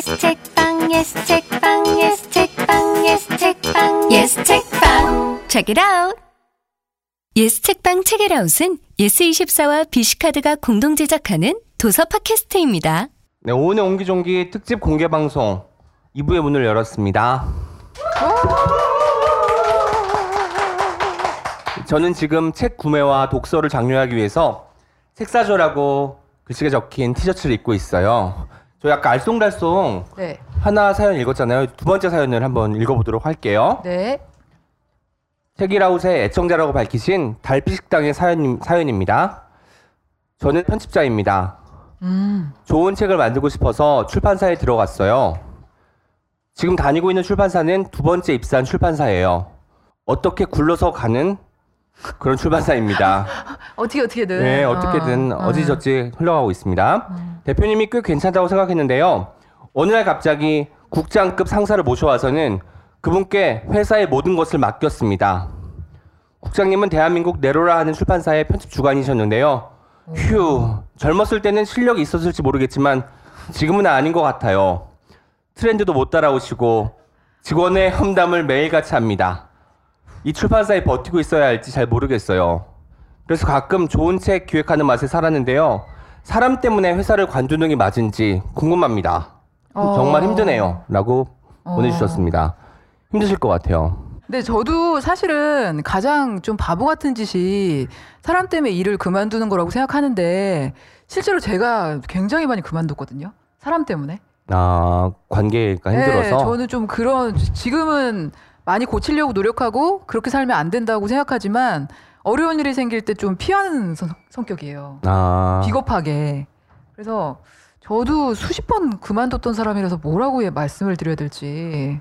yes 책방 yes 책방 yes 책방 yes 책방 yes 책방 Check it out. 예스 책방 책읽아웃은 예스24와 BC카드가 공동 제작하는 도서 팟캐스트입니다. 네, 오늘 옹기종기 특집 공개 방송 2부의 문을 열었습니다. 저는 지금 책 구매와 독서를 장려하기 위해서 책 사줘라고 글씨가 적힌 티셔츠를 입고 있어요. 저 약간 알쏭달쏭 네. 하나 사연 읽었잖아요. 두 번째 사연을 한번 읽어보도록 할게요. 네. 책이라웃의 애청자라고 밝히신 달빛식당의 사연, 사연입니다. 저는 편집자입니다. 음. 좋은 책을 만들고 싶어서 출판사에 들어갔어요. 지금 다니고 있는 출판사는 두 번째 입사한 출판사예요. 어떻게 굴러서 가는 그런 출판사입니다. 어떻게 어떻게든. 네, 어떻게든 어, 어, 지저지 흘러가고 있습니다. 대표님이 꽤 괜찮다고 생각했는데요. 어느 날 갑자기 국장급 상사를 모셔와서는 그분께 회사의 모든 것을 맡겼습니다. 국장님은 대한민국 네로라 하는 출판사의 편집 주관이셨는데요. 휴, 젊었을 때는 실력이 있었을지 모르겠지만 지금은 아닌 것 같아요. 트렌드도 못 따라오시고 직원의 험담을 매일같이 합니다. 이 출판사에 버티고 있어야 할지 잘 모르겠어요. 그래서 가끔 좋은 책 기획하는 맛에 살았는데요. 사람 때문에 회사를 관두는 게 맞은지 궁금합니다. 어. 정말 힘드네요. 라고 어. 보내주셨습니다. 힘드실 것 같아요. 근데 저도 사실은 가장 좀 바보 같은 짓이 사람 때문에 일을 그만두는 거라고 생각하는데 실제로 제가 굉장히 많이 그만뒀거든요. 사람 때문에. 아, 관계가 힘들어서. 네, 저는 좀 그런 지금은 많이 고치려고 노력하고 그렇게 살면 안 된다고 생각하지만 어려운 일이 생길 때 좀 피하는 성, 성격이에요. 아, 비겁하게. 그래서 저도 수십 번 그만뒀던 사람이라서 뭐라고 해- 말씀을 드려야 될지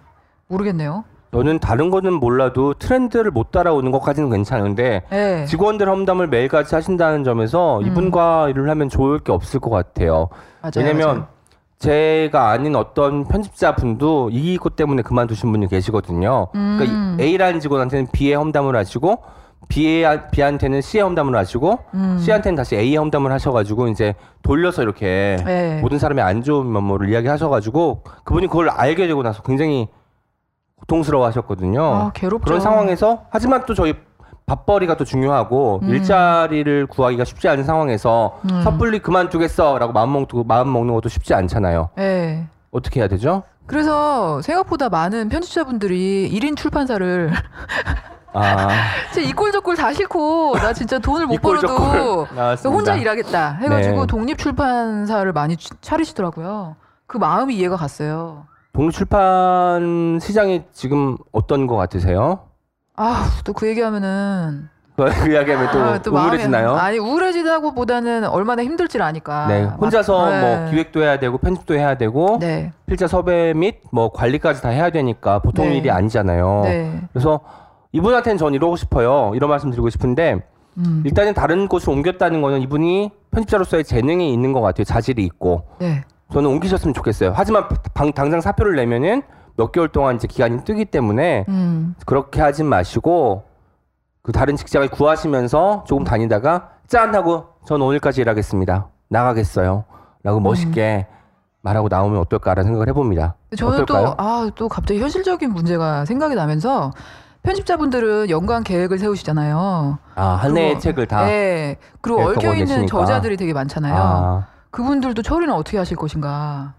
모르겠네요. 저는 다른 거는 몰라도 트렌드를 못 따라오는 것까지는 괜찮은데 네. 직원들 험담을 매일같이 하신다는 점에서 음. 이분과 일을 하면 좋을 게 없을 것 같아요. 맞아요. 왜냐면 맞아요. 제가 아닌 어떤 편집자 분도 이것 때문에 그만두신 분이 계시거든요. 음. 그러니까 A라는 직원한테는 B의 험담을 하시고 B의 B한테는 C의 험담을 하시고 음. C한테는 다시 A의 험담을 하셔가지고 이제 돌려서 이렇게 네. 모든 사람의 안 좋은 면모를 이야기하셔가지고 그분이 그걸 알게 되고 나서 굉장히 고통스러워하셨거든요. 아, 괴롭죠. 그런 상황에서 하지만 또 저희 밥벌이가 또 중요하고 음. 일자리를 구하기가 쉽지 않은 상황에서 음. 섣불리 그만두겠어라고 마음 먹고 마음 먹는 것도 쉽지 않잖아요. 네. 어떻게 해야 되죠? 그래서 생각보다 많은 편집자분들이 1인 출판사를 아, 진짜 이꼴 저꼴 다 싫고 나 진짜 돈을 못 벌어도. 혼자 일하겠다 해가지고 네. 독립 출판사를 많이 치- 차리시더라고요. 그 마음이 이해가 갔어요. 독립 출판 시장이 지금 어떤 것 같으세요? 아 또 그 얘기하면은 그 이야기하면 또, 아, 또 마음이- 우울해지나요? 아니 우울해지다고보다는 얼마나 힘들지를 아니까. 네, 혼자서 막- 뭐 네. 기획도 해야 되고 편집도 해야 되고 네. 필자 섭외 및 뭐 관리까지 다 해야 되니까 보통 네. 일이 아니잖아요. 네. 그래서 이분한테는 전 이러고 싶어요. 이런 말씀 드리고 싶은데 음. 일단은 다른 곳을 옮겼다는 거는 이분이 편집자로서의 재능이 있는 것 같아요. 자질이 있고 네. 저는 옮기셨으면 좋겠어요. 하지만 방- 당장 사표를 내면은 몇 개월 동안 이제 기간이 뜨기 때문에 음. 그렇게 하진 마시고 그 다른 직장을 구하시면서 조금 다니다가 짠 하고 전 오늘까지 일하겠습니다. 나가겠어요. 라고 멋있게 말하고 나오면 어떨까라는 생각을 해봅니다. 저는 어떨까요? 또아 또 갑자기 현실적인 문제가 생각이 나면서 편집자분들은 연간 계획을 세우시잖아요. 아, 한 해의 책을 다. 네. 그리고 얽혀 있는. 저자들이 되게 많잖아요. 아. 그분들도 처리는 어떻게 하실 것인가.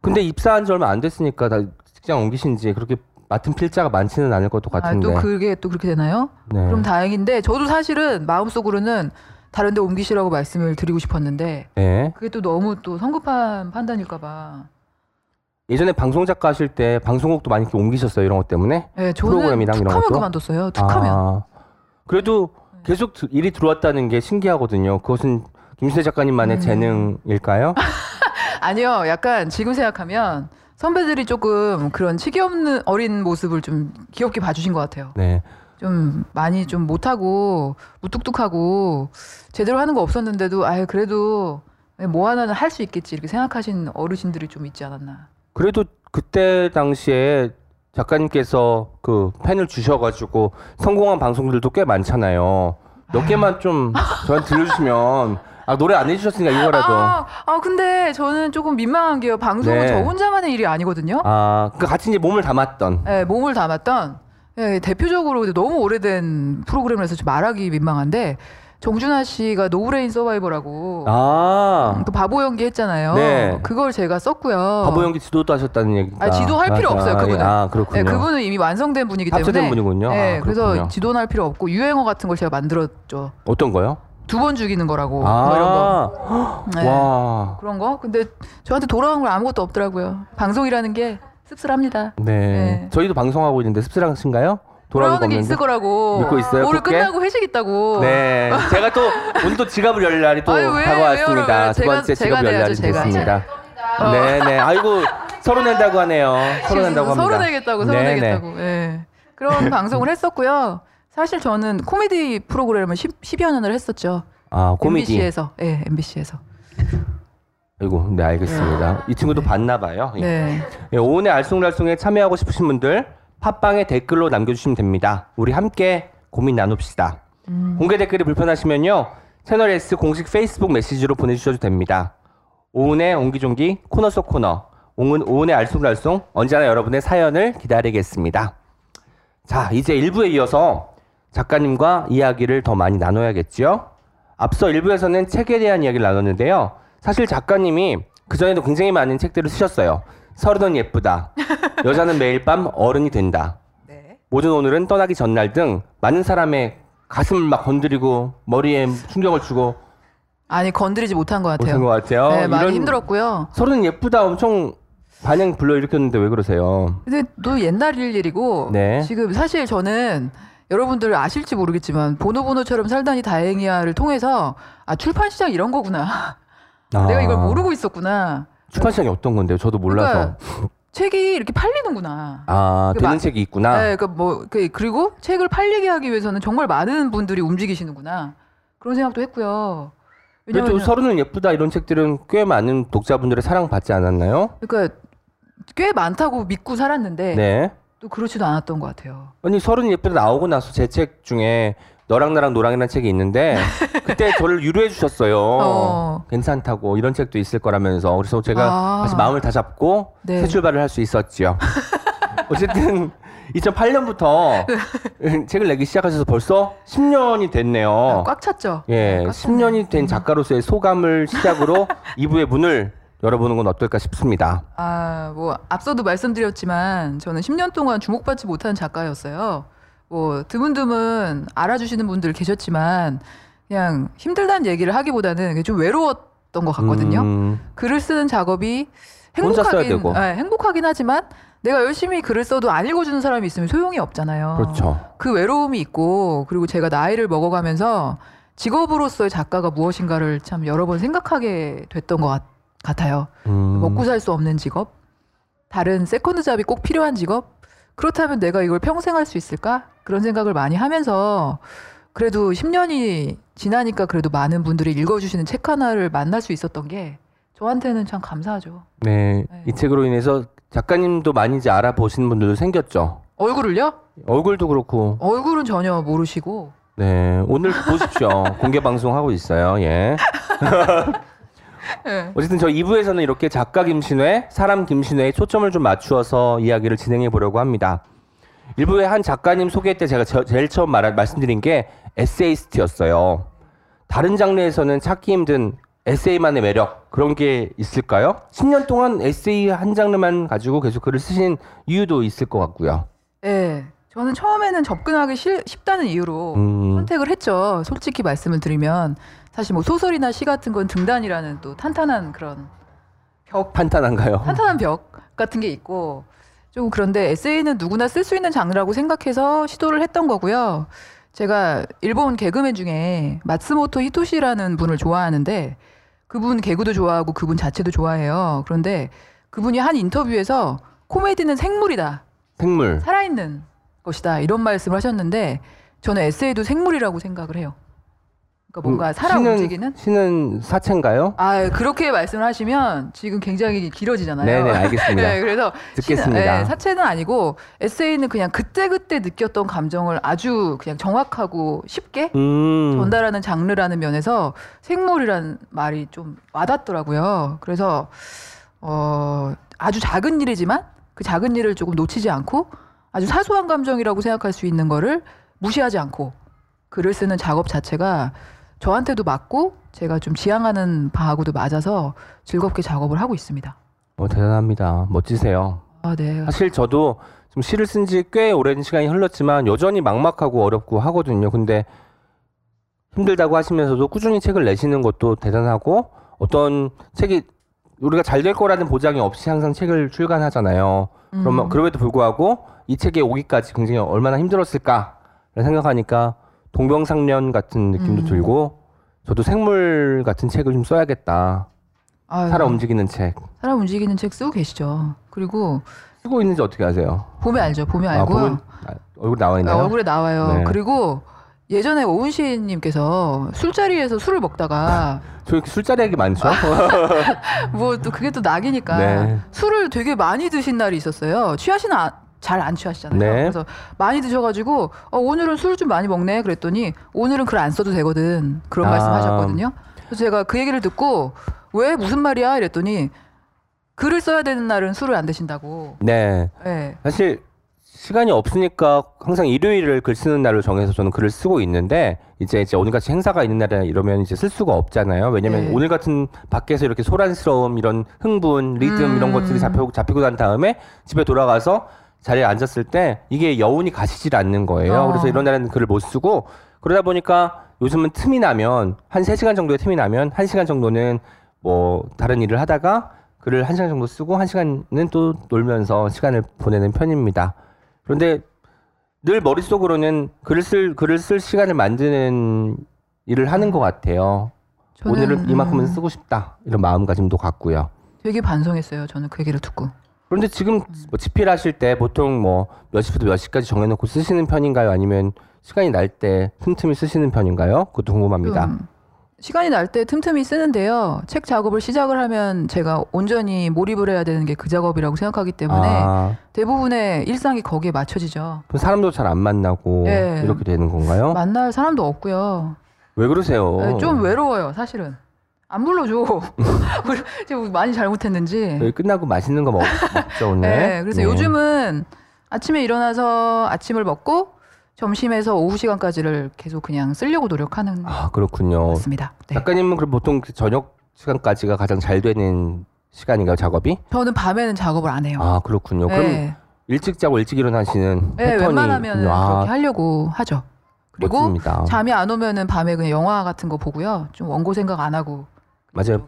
근데 입사한 지 얼마 안 됐으니까 다 직장 옮기신 지 그렇게 맡은 필자가 많지는 않을 것도 아, 같은데. 또 그게 또 그렇게 되나요? 네. 그럼 다행인데 저도 사실은 마음속으로는 다른 데 옮기시라고 말씀을 드리고 싶었는데 네. 그게 또 너무 또 성급한 판단일까 봐. 예전에 방송 작가 하실 때 방송국도 많이 이렇게 옮기셨어요 이런 것 때문에. 네, 저는 프로그램이랑 이런 것도? 그만뒀어요. 툭하면. 아, 그래도 계속 드- 일이 들어왔다는 게 신기하거든요. 그것은 김수태 작가님만의 음. 재능일까요? 아니요, 약간 지금 생각하면 선배들이 조금 그런 치기 없는 어린 모습을 좀 귀엽게 봐주신 것 같아요. 네. 좀 많이 좀 못하고 무뚝뚝하고 제대로 하는 거 없었는데도 아유 그래도 뭐 하나는 할 수 있겠지 이렇게 생각하신 어르신들이 좀 있지 않았나. 그래도 그때 당시에 작가님께서 그 펜을 주셔가지고 성공한 방송들도 꽤 많잖아요. 몇 개만 좀 저한테 들려주시면 아 노래 안 해주셨으니까 이거라도. 아, 아 근데 저는 조금 민망한 게요. 방송은 네. 저 혼자만의 일이 아니거든요. 아, 그 같이 이제 몸을 담았던. 예, 몸을 담았던 예, 대표적으로 너무 오래된 프로그램에서 좀 말하기 민망한데 정준하 씨가 노브레인 서바이벌하고 아, 그 바보 연기 했잖아요. 네. 그걸 제가 썼고요. 바보 연기 지도도 하셨다는 얘기가. 아, 지도할 필요 없어요, 그분은. 아, 그렇군요. 예, 그분은 이미 완성된 분이기 때문에 합체된 분이군요. 예, 아, 그래서 그렇군요. 지도할 필요 없고 유행어 같은 걸 제가 만들었죠. 어떤 거요? 두 번 죽이는 거라고 뭐 이런 거. 아, 네. 와. 그런 거. 근데 저한테 돌아온 건 아무것도 없더라고요. 방송이라는 게 씁쓸합니다. 네. 네. 저희도 방송하고 있는데 씁쓸하신가요? 돌아오는 게? 있을 거라고. 믿고 있어요, 오늘 그렇게? 끝나고 회식 있다고. 네. 제가 또 오늘 또 지갑을 열 날이 또 아유, 왜, 다가왔습니다. 두 번째 지갑을 열 날이. 됐습니다. 어. 네, 네. 아이고 서로 낸다고 하네요. 서로 낸다고 합니다. 서로 내겠다고, 서로 네, 내겠다고. 예. 그런 방송을 했었고요. 사실 저는 코미디 프로그램을 10, 10여 년을 했었죠. 아, 코미디. MBC에서. 예, MBC에서. 아이고, 네, 알겠습니다. 이 친구도 봤나 봐요. 예. 네. 예, 오은의 알쏭달쏭에 참여하고 싶으신 분들 팟빵에 댓글로 남겨주시면 됩니다. 우리 함께 고민 나눕시다. 음. 공개 댓글이 불편하시면요. 채널 S 공식 페이스북 메시지로 보내주셔도 됩니다. 오은의 옹기종기 코너 속 코너 오은, 오은의 알쏭달쏭 언제나 여러분의 사연을 기다리겠습니다. 자 이제 1부에 이어서 작가님과 이야기를 더 많이 나눠야겠죠. 앞서 1부에서는 책에 대한 이야기를 나눴는데요. 사실 작가님이 그전에도 굉장히 많은 책들을 쓰셨어요. 서른은 예쁘다. 여자는 매일 밤 어른이 된다. 네. 모든 오늘은 떠나기 전날 등 많은 사람의 가슴을 막 건드리고 머리에 충격을 주고 아니, 건드리지 못한 것 같아요. 못한 것 같아요. 네, 많이 힘들었고요. 서른 예쁘다 엄청 반향 불러 일으켰는데 왜 그러세요? 근데 또 옛날 일이고 네. 지금 사실 저는 여러분들 아실지 모르겠지만 보노보노처럼 살다니 다행이야를 통해서 아 출판 시장 이런 거구나. 내가 이걸 모르고 있었구나. 출판 시장이 어떤 건데요? 저도 몰라서. 그러니까 책이 이렇게 팔리는구나. 아그 되는 마- 책이 있구나. 네, 그러니까 뭐 그- 그리고 책을 팔리게 하기 위해서는 정말 많은 분들이 움직이시는구나. 그런 생각도 했고요. 왜냐면 서른은 예쁘다 이런 책들은 꽤 많은 독자분들의 사랑 받지 않았나요? 그러니까 꽤 많다고 믿고 살았는데 네. 또 그렇지도 않았던 것 같아요. 아니 서른 예쁘다 나오고 나서 제 책 중에 너랑 나랑 노랑이라는 책이 있는데 그때 저를 유료해 주셨어요. 어. 괜찮다고 이런 책도 있을 거라면서 그래서 제가 아. 다시 마음을 다 잡고 네. 새 출발을 할 수 있었지요. 어쨌든 2008년부터 책을 내기 시작하셔서 벌써 10년이 됐네요. 꽉 찼죠. 예, 꽉 찼네. 10년이 된 작가로서의 소감을 시작으로 2부의 문을 열어보는 건 어떨까 싶습니다. 아, 뭐 앞서도 말씀드렸지만 저는 10년 동안 주목받지 못한 작가였어요. 뭐 드문드문 알아주시는 분들 계셨지만 그냥 힘들다는 얘기를 하기보다는 좀 외로웠던 것 같거든요. 음, 글을 쓰는 작업이 행복하긴. 예, 행복하긴 하지만 내가 열심히 글을 써도 안 읽어주는 사람이 있으면 소용이 없잖아요. 그렇죠. 그 외로움이 있고 그리고 제가 나이를 먹어가면서 직업으로서의 작가가 무엇인가를 참 여러 번 생각하게 됐던 것 같, 같아요. 음, 먹고 살 수 없는 직업, 다른 second job이 꼭 필요한 직업. 그렇다면 내가 이걸 평생 할 수 있을까? 그런 생각을 많이 하면서 그래도 10년이 지나니까 그래도 많은 분들이 읽어주시는 책 하나를 만날 수 있었던 게 저한테는 참 감사하죠. 네, 네. 이 책으로 인해서 작가님도 많이 이제 알아보시는 분들도 생겼죠. 얼굴을요? 얼굴도 그렇고, 얼굴은 전혀 모르시고 네, 오늘 보십시오. 공개 방송 하고 있어요. 예. 예. 어쨌든 저 2부에서는 이렇게 작가 김신회, 사람 김신회에 초점을 좀 맞추어서 이야기를 진행해 보려고 합니다. 1부의 한 작가님 소개 때 제가 저- 제일 처음 말, 말씀드린 게 에세이스트였어요. 다른 장르에서는 찾기 힘든 에세이만의 매력 그런 게 있을까요? 10년 동안 에세이 한 장르만 가지고 계속 글을 쓰신 이유도 있을 것 같고요. 예. 저는 처음에는 접근하기 싫, 쉽다는 이유로 음, 선택을 했죠. 솔직히 말씀을 드리면 사실 뭐 소설이나 시 같은 건 등단이라는 또 탄탄한 그런 벽 판단한가요? 탄탄한 벽 같은 게 있고 좀 그런데 에세이는 누구나 쓸 수 있는 장르라고 생각해서 시도를 했던 거고요. 제가 일본 개그맨 중에 마츠모토 히토시라는 분을 좋아하는데 그분 개그도 좋아하고 그분 자체도 좋아해요. 그런데 그분이 한 인터뷰에서 코미디는 생물이다. 생물. 살아있는 것이다. 이런 말씀을 하셨는데 저는 에세이도 생물이라고 생각을 해요. 그러니까 뭔가 음, 살아 신은- 움직이는 신은 사체인가요? 아 그렇게 말씀을 하시면 지금 굉장히 길어지잖아요. 네네 알겠습니다. 네, 그래서 듣겠습니다. 신은- 네, 사체는 아니고 에세이는 그냥 그때 그때 느꼈던 감정을 아주 그냥 정확하고 쉽게 음. 전달하는 장르라는 면에서 생물이라는 말이 좀 와닿더라고요. 그래서 어, 아주 작은 일이지만 그 작은 일을 조금 놓치지 않고 아주 사소한 감정이라고 생각할 수 있는 거를 무시하지 않고 글을 쓰는 작업 자체가 저한테도 맞고 제가 좀 지향하는 바하고도 맞아서 즐겁게 작업을 하고 있습니다. 어, 대단합니다. 멋지세요. 아, 네. 사실 저도 좀 시를 쓴 지 꽤 오랜 시간이 흘렀지만 여전히 막막하고 어렵고 하거든요. 근데 힘들다고 하시면서도 꾸준히 책을 내시는 것도 대단하고 어떤 책이 우리가 잘 될 거라는 보장이 없이 항상 책을 출간하잖아요. 그러면 음. 그럼에도 불구하고 이 책에 오기까지 굉장히 얼마나 힘들었을까를 생각하니까 동병상련 같은 느낌도 음. 들고 저도 생물 같은 책을 좀 써야겠다. 아유, 살아 움직이는 책. 사람 움직이는 책 쓰고 계시죠. 그리고 쓰고 있는지 어떻게 아세요? 보면 알죠. 보면 아, 알고요. 보면 아, 얼굴 나와 아, 있나요? 얼굴에 나와요. 네. 그리고 예전에 오은 시님께서 술자리에서 술을 먹다가 저 이렇게 술자리 얘기 많죠? 뭐 또 그게 또 낙이니까 네. 술을 되게 많이 드신 날이 있었어요. 취하시는 잘 안 취하시잖아요. 네. 그래서 많이 드셔가지고 어, 오늘은 술좀 많이 먹네 그랬더니 오늘은 글 안 써도 되거든 그런 아. 말씀하셨거든요. 그래서 제가 그 얘기를 듣고 왜 무슨 말이야 이랬더니 글을 써야 되는 날은 술을 안 드신다고. 네. 네. 사실 시간이 없으니까 항상 일요일을 글 쓰는 날로 정해서 저는 글을 쓰고 있는데 이제 이제 오늘 같이 행사가 있는 날에 이러면 이제 쓸 수가 없잖아요. 왜냐면 네. 오늘 같은 밖에서 이렇게 소란스러움 이런 흥분, 리듬 음. 이런 것들이 잡히고 잡히고 난 다음에 집에 돌아가서 자리에 앉았을 때 이게 여운이 가시질 않는 거예요. 어. 그래서 이런 날에는 글을 못 쓰고 그러다 보니까 요즘은 틈이 나면 한 세시간 정도의 틈이 나면 한시간 정도는 뭐 다른 일을 하다가 글을 한시간 정도 쓰고 한시간은 또 놀면서 시간을 보내는 편입니다. 그런데 늘 머릿속으로는 글을 쓸 글을 쓸 시간을 만드는 일을 하는 것 같아요. 저는, 오늘은 이만큼은 음, 쓰고 싶다 이런 마음가짐도 갖고요. 되게 반성했어요. 저는 그 얘기를 듣고. 그런데 지금 뭐 집필하실 때 보통 뭐 몇 시부터 몇 시까지 정해놓고 쓰시는 편인가요? 아니면 시간이 날 때 틈틈이 쓰시는 편인가요? 그것도 궁금합니다. 음, 시간이 날 때 틈틈이 쓰는데요. 책 작업을 시작을 하면 제가 온전히 몰입을 해야 되는 게 그 작업이라고 생각하기 때문에 아, 대부분의 일상이 거기에 맞춰지죠. 그럼 사람도 잘 안 만나고 예. 이렇게 되는 건가요? 만날 사람도 없고요. 왜 그러세요? 네, 좀 외로워요, 사실은. 안 불러줘. 제가 많이 잘못했는지. 여기 끝나고 맛있는 거 먹, 먹죠 오늘. 네, 그래서 네. 요즘은 아침에 일어나서 아침을 먹고 점심에서 오후 시간까지를 계속 그냥 쓰려고 노력하는 것아 그렇군요. 같습니다. 네. 작가님은 그럼 보통 그 저녁 시간까지가 가장 잘 되는 시간인가요 작업이? 저는 밤에는 작업을 안 해요. 아 그렇군요. 그럼 네, 일찍 자고 일찍 일어나시는 네, 패턴이 웬만하면 아, 그렇게 하려고 하죠. 그리고 멋집니다. 잠이 안 오면은 밤에 그냥 영화 같은 거 보고요. 좀 원고 생각 안 하고. 맞아요.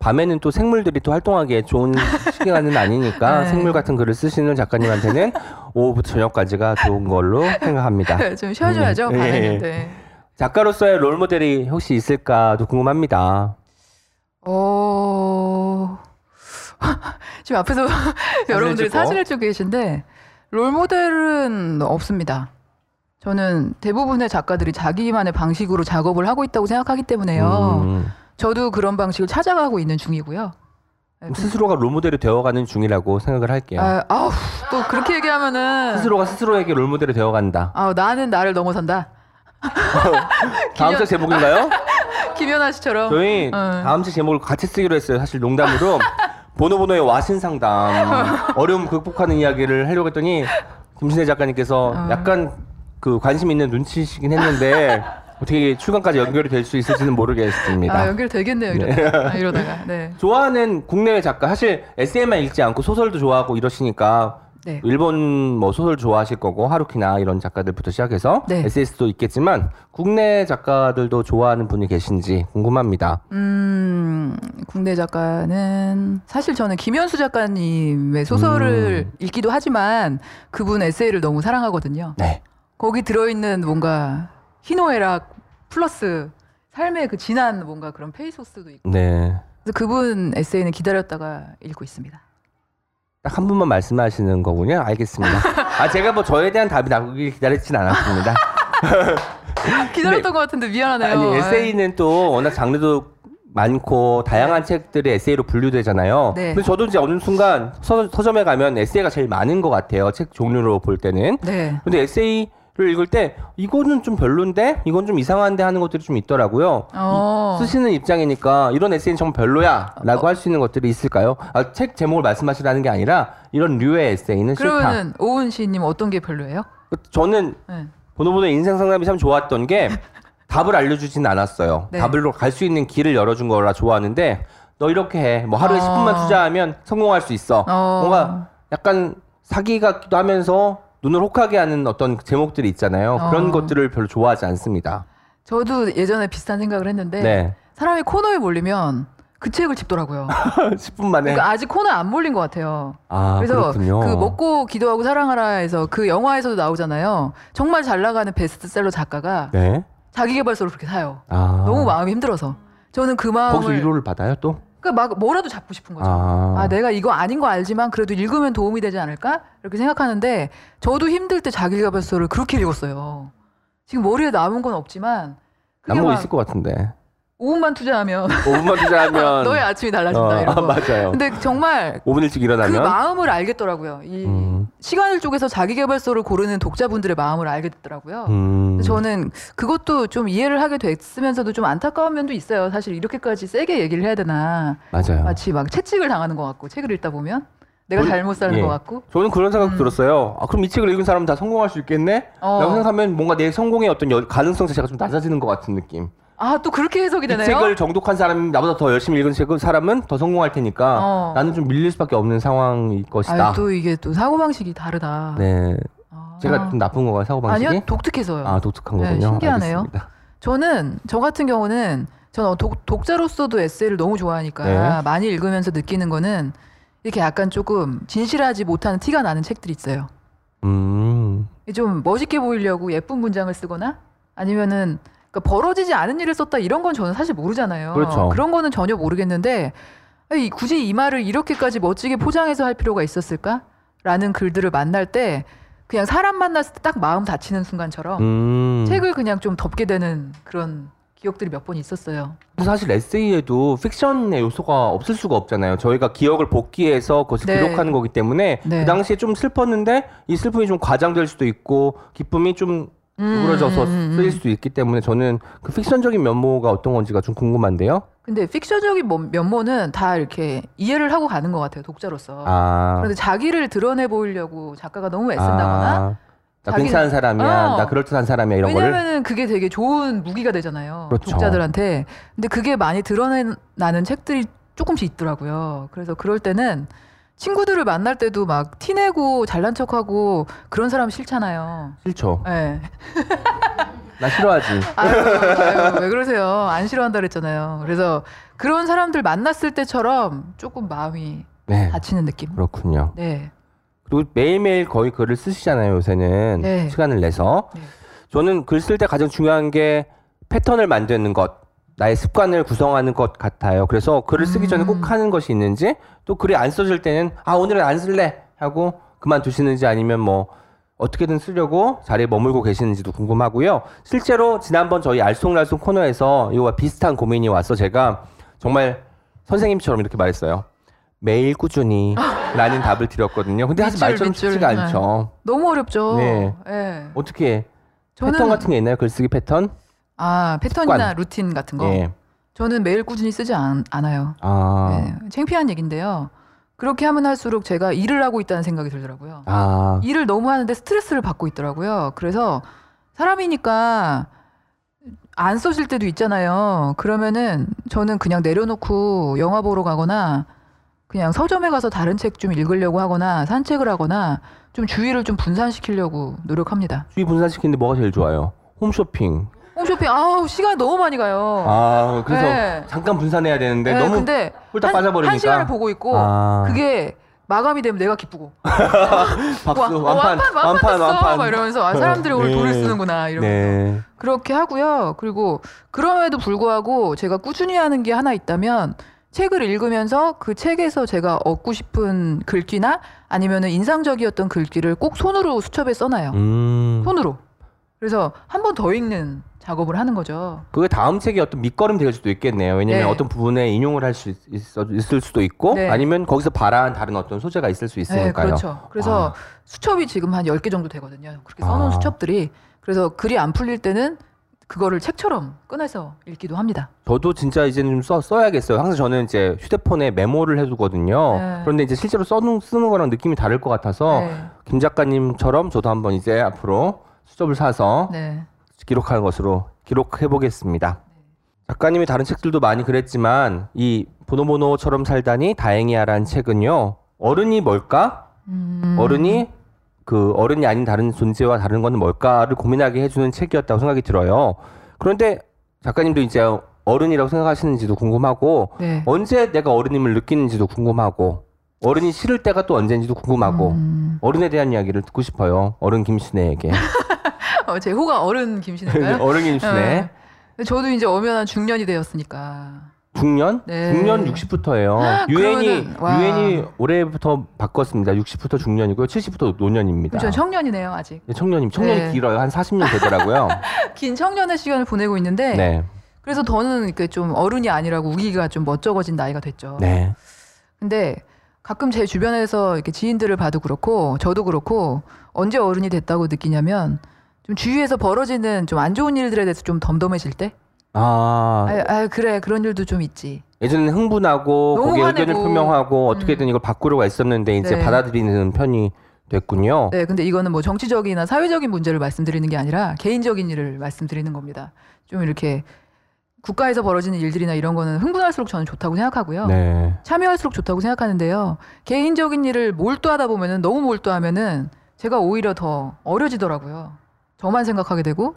밤에는 또 생물들이 또 활동하기에 좋은 시간은 아니니까 네. 생물 같은 글을 쓰시는 작가님한테는 오후부터 저녁까지가 좋은 걸로 생각합니다. 좀 쉬어줘야죠. 음, 밤에는. 예. 네. 작가로서의 롤 모델이 혹시 있을까도 궁금합니다. 어... 지금 앞에서 여러분들이 찍고. 사진을 찍고 계신데 롤 모델은 없습니다. 저는 대부분의 작가들이 자기만의 방식으로 작업을 하고 있다고 생각하기 때문에요. 음, 저도 그런 방식을 찾아가고 있는 중이고요. 네, 스스로가 롤 모델이 되어가는 중이라고 생각을 할게요. 아, 아우, 또 그렇게 얘기하면은 스스로가 스스로에게 롤 모델이 되어간다. 아, 나는 나를 넘어선다. 다음 주 제목인가요? 김연아 씨처럼. 저희 어. 다음 주 제목을 같이 쓰기로 했어요. 사실 농담으로 보노보노의 와신 상담 어려움 극복하는 이야기를 하려고 했더니 김신혜 작가님께서 어. 약간 그 관심 있는 눈치시긴 했는데 어떻게 출간까지 연결이 될 수 있을지는 모르겠습니다. 아, 연결되겠네요, 이러다가. 아, 이러다가. 네. 좋아하는 국내외 작가 사실 에세이만 읽지 않고 소설도 좋아하고 이러시니까 네. 일본 뭐 소설 좋아하실 거고 하루키나 이런 작가들부터 시작해서 네. 에세이스도 있겠지만 국내 작가들도 좋아하는 분이 계신지 궁금합니다. 음, 국내 작가는 사실 저는 김현수 작가님의 소설을 음. 읽기도 하지만 그분 에세이를 너무 사랑하거든요. 네. 거기 들어있는 뭔가 희노애락 플러스 삶의 그 진한 뭔가 그런 페이소스도 있고 네. 그래서 그분 에세이는 기다렸다가 읽고 있습니다. 딱 한 분만 말씀하시는 거군요. 알겠습니다. 아 제가 뭐 저에 대한 답이 나오길 기다리진 않았습니다. 기다렸던 것 같은데 미안하네요. 아니 예. 에세이는 또 워낙 장르도 많고 다양한 책들이 에세이로 분류되잖아요. 네. 근데 저도 이제 어느 순간 서, 서점에 가면 에세이가 제일 많은 것 같아요. 책 종류로 볼 때는. 네. 근데 에세이를 읽을 때 이거는 좀 별론데 이건 좀 이상한데 하는 것들이 좀 있더라고요. 어. 쓰시는 입장이니까 이런 에세이는 정말 별로야라고 할 수 있는 것들이 있을까요? 아, 책 제목을 말씀하시라는 게 아니라 이런 류의 에세이는 싫다. 그러면은 오은 씨님 어떤 게 별로예요? 저는 네. 보노보노 인생 상담이 참 좋았던 게 답을 알려주진 않았어요. 네. 답으로 갈 수 있는 길을 열어준 거라 좋아하는데 너 이렇게 해. 뭐 하루에 어. 10분만 투자하면 성공할 수 있어. 어. 뭔가 약간 사기 같기도 하면서 눈을 혹하게 하는 어떤 제목들이 있잖아요. 그런 어. 것들을 별로 좋아하지 않습니다. 저도 예전에 비슷한 생각을 했는데 네. 사람이 코너에 몰리면 그 책을 집더라고요. 10분 만에. 그러니까 아직 코너에 안 몰린 것 같아요. 아, 그래서 그렇군요. 그 먹고 기도하고 사랑하라에서 그 영화에서도 나오잖아요. 정말 잘 나가는 베스트셀러 작가가 네. 자기계발서를 그렇게 사요. 아. 너무 마음이 힘들어서. 저는 그 마음을 거기서 위로를 받아요 또? 그러니까 막 뭐라도 잡고 싶은 거죠. 아. 아, 내가 이거 아닌 거 알지만 그래도 읽으면 도움이 되지 않을까? 이렇게 생각하는데 저도 힘들 때 자기계발서를 그렇게 읽었어요. 지금 머리에 남은 건 없지만 남은 거막 있을 것 같은데. 5분만 투자하면 5분만 투자하면 너의 아침이 달라진다 어, 이런 거. 맞아요. 근데 정말 5분 일찍 그 일어나면 마음을 알겠더라고요. 이 음. 시간을 쪼개서 자기계발서를 고르는 독자분들의 마음을 알게 됐더라고요. 음. 저는 그것도 좀 이해를 하게 됐으면서도 좀 안타까운 면도 있어요. 사실 이렇게까지 세게 얘기를 해야 되나. 맞아요. 마치 막 채찍을 당하는 것 같고 책을 읽다 보면 내가 우리- 잘못 사는 예. 것 같고. 저는 그런 생각 음. 들었어요. 아, 그럼 이 책을 읽은 사람은 다 성공할 수 있겠네? 어. 라고 생각하면 뭔가 내 성공의 어떤 여- 가능성 자체가 좀 낮아지는 것 같은 느낌. 아 또 그렇게 해석이 이 되네요. 책을 정독한 사람이 나보다 더 열심히 읽은 책- 사람은 더 성공할 테니까 어. 나는 좀 밀릴 수밖에 없는 상황일 것이다. 아, 또 이게 또 사고 방식이 다르다. 네. 아. 제가 좀 나쁜 건가요, 사고방식이? 아니요 독특해서요. 아, 독특한 네, 거군요. 신기하네요. 알겠습니다. 저는 저 같은 경우는 저는 독, 독자로서도 에세이를 너무 좋아하니까 네. 많이 읽으면서 느끼는 거는 이렇게 약간 조금 진실하지 못하는 티가 나는 책들이 있어요. 음. 좀 멋있게 보이려고 예쁜 문장을 쓰거나 아니면은 그러니까 벌어지지 않은 일을 썼다 이런 건 저는 사실 모르잖아요. 그렇죠. 런 거는 전혀 모르겠는데 아니, 굳이 이 말을 이렇게까지 멋지게 포장해서 할 필요가 있었을까? 라는 글들을 만날 때 그냥 사람 만났을 때 딱 마음 다치는 순간처럼 음. 책을 그냥 좀 덮게 되는 그런 기억들이 몇 번 있었어요. 사실 에세이에도 픽션의 요소가 없을 수가 없잖아요. 저희가 기억을 복귀해서 그것을 네. 기록하는 거기 때문에 네. 그 당시에 좀 슬펐는데 이 슬픔이 좀 과장될 수도 있고 기쁨이 좀 누그러져서 음, 음, 음. 쓰일 수도 있기 때문에 저는 그 픽션적인 면모가 어떤 건지가 좀 궁금한데요. 근데 픽션적인 뭐- 면모는 다 이렇게 이해를 하고 가는 것 같아요, 독자로서. 아, 그런데 자기를 드러내 보이려고 작가가 너무 애쓴다거나 아, 나 자기- 괜찮은 사람이야, 어. 나 그럴듯한 사람이야 이런 거를. 왜냐면은 그게 되게 좋은 무기가 되잖아요. 그렇죠. 독자들한테. 근데 그게 많이 드러나는 책들이 조금씩 있더라고요. 그래서 그럴 때는 친구들을 만날 때도 막 티내고 잘난 척하고 그런 사람 싫잖아요. 싫죠. 예. 나 싫어하지. 아유, 아유, 왜 그러세요? 안 싫어한다 그랬잖아요. 그래서 그런 사람들 만났을 때처럼 조금 마음이 네, 다치는 느낌. 그렇군요. 네. 그리고 매일매일 거의 글을 쓰시잖아요 요새는 네. 시간을 내서. 네. 저는 글 쓸 때 가장 중요한 게 패턴을 만드는 것, 나의 습관을 구성하는 것 같아요. 그래서 글을 쓰기 전에 음. 꼭 하는 것이 있는지, 또 글이 안 써질 때는 아 오늘은 안 쓸래 하고 그만두시는지 아니면 뭐 어떻게든 쓰려고 자리에 머물고 계시는지도 궁금하고요. 실제로 지난번 저희 알쏭달쏭 코너에서 이와 비슷한 고민이 와서 제가 정말 선생님처럼 이렇게 말했어요. 매일 꾸준히 라는 답을 드렸거든요. 근데 사실 밑줄, 말처럼 밑줄. 쉽지가 네. 않죠. 너무 어렵죠. 네. 예. 어떻게 저는 패턴 같은 게 있나요? 글쓰기 패턴? 아 패턴이나 습관. 루틴 같은 거. 예. 저는 매일 꾸준히 쓰지 않, 않아요. 아. 네, 창피한 얘긴데요. 그렇게 하면 할수록 제가 일을 하고 있다는 생각이 들더라고요. 아. 일을 너무 하는데 스트레스를 받고 있더라고요. 그래서 사람이니까 안 써질 때도 있잖아요. 그러면은 저는 그냥 내려놓고 영화 보러 가거나 그냥 서점에 가서 다른 책 좀 읽으려고 하거나 산책을 하거나 좀 주의를 좀 분산시키려고 노력합니다. 주의 분산시키는데 뭐가 제일 좋아요? 홈쇼핑. 홈쇼핑 아우 시간이 너무 많이 가요. 아, 그래서 네. 잠깐 분산해야 되는데 네, 너무 근데 홀딱 한, 빠져버리니까. 한 시간을 보고 있고 아. 그게 마감이 되면 내가 기쁘고 박수 와, 어, 완판 완판 완판 완판. 막 이러면서 아 사람들이 오늘 네. 돈을 쓰는구나 이러면서 네. 그렇게 하고요. 그리고 그럼에도 불구하고 제가 꾸준히 하는 게 하나 있다면 책을 읽으면서 그 책에서 제가 얻고 싶은 글귀나 아니면은 인상적이었던 글귀를 꼭 손으로 수첩에 써놔요. 음. 손으로. 그래서 한 번 더 읽는 작업을 하는 거죠. 그게 다음 책의 어떤 밑거름 될 수도 있겠네요. 왜냐면 네. 어떤 부분에 인용을 할 수 있을 수도 있고 네. 아니면 거기서 발화한 다른 어떤 소재가 있을 수 네, 있으니까요. 그렇죠. 그래서 아. 수첩이 지금 한 10개 정도 되거든요. 그렇게 써놓은 아. 수첩들이. 그래서 글이 안 풀릴 때는 그거를 책처럼 꺼내서 읽기도 합니다. 저도 진짜 이제는 좀 써, 써야겠어요. 항상 저는 이제 휴대폰에 메모를 해두거든요. 네. 그런데 이제 실제로 써는 쓰는 거랑 느낌이 다를 것 같아서 네. 김 작가님처럼 저도 한번 이제 앞으로 수첩을 사서 네. 기록하는 것으로 기록해 보겠습니다. 작가님이 다른 책들도 많이 그랬지만 이 보노보노처럼 살다니 다행이야라는 책은요. 어른이 뭘까? 음. 어른이 그 어른이 아닌 다른 존재와 다른 건 뭘까를 고민하게 해주는 책이었다고 생각이 들어요. 그런데 작가님도 이제 어른이라고 생각하시는지도 궁금하고 네. 언제 내가 어른임을 느끼는지도 궁금하고 어른이 싫을 때가 또 언제인지도 궁금하고 음. 어른에 대한 이야기를 듣고 싶어요. 어른 김신혜에게. 어, 제 호가 어른 김신인가요? 어른 김신혜. 네. 근데 저도 이제 엄연한 중년이 되었으니까. 중년? 네. 중년 60부터예요. 유엔이 그러면은, 와. 유엔이 올해부터 바꿨습니다. 60부터 중년이고요. 70부터 노년입니다. 전 청년이네요 아직. 네, 청년님 청년이 네. 길어요. 한 40년 되더라고요. 긴 청년의 시간을 보내고 있는데 네. 그래서 더는 이렇게 좀 어른이 아니라고 우기가 좀 멋쩍어진 나이가 됐죠. 네. 근데 가끔 제 주변에서 이렇게 지인들을 봐도 그렇고 저도 그렇고 언제 어른이 됐다고 느끼냐면 좀 주위에서 벌어지는 좀 안 좋은 일들에 대해서 좀 덤덤해질 때, 아, 아, 아 그래 그런 일도 좀 있지. 예전에는 흥분하고 거기에 화내고. 의견을 표명하고 어떻게든 이걸 바꾸려고 했었는데 이제 네. 받아들이는 편이 됐군요. 네, 근데 이거는 뭐 정치적이나 사회적인 문제를 말씀드리는 게 아니라 개인적인 일을 말씀드리는 겁니다. 좀 이렇게 국가에서 벌어지는 일들이나 이런 거는 흥분할수록 저는 좋다고 생각하고요. 네. 참여할수록 좋다고 생각하는데요. 개인적인 일을 몰두하다 보면은 너무 몰두하면은 제가 오히려 더 어려지더라고요. 저만 생각하게 되고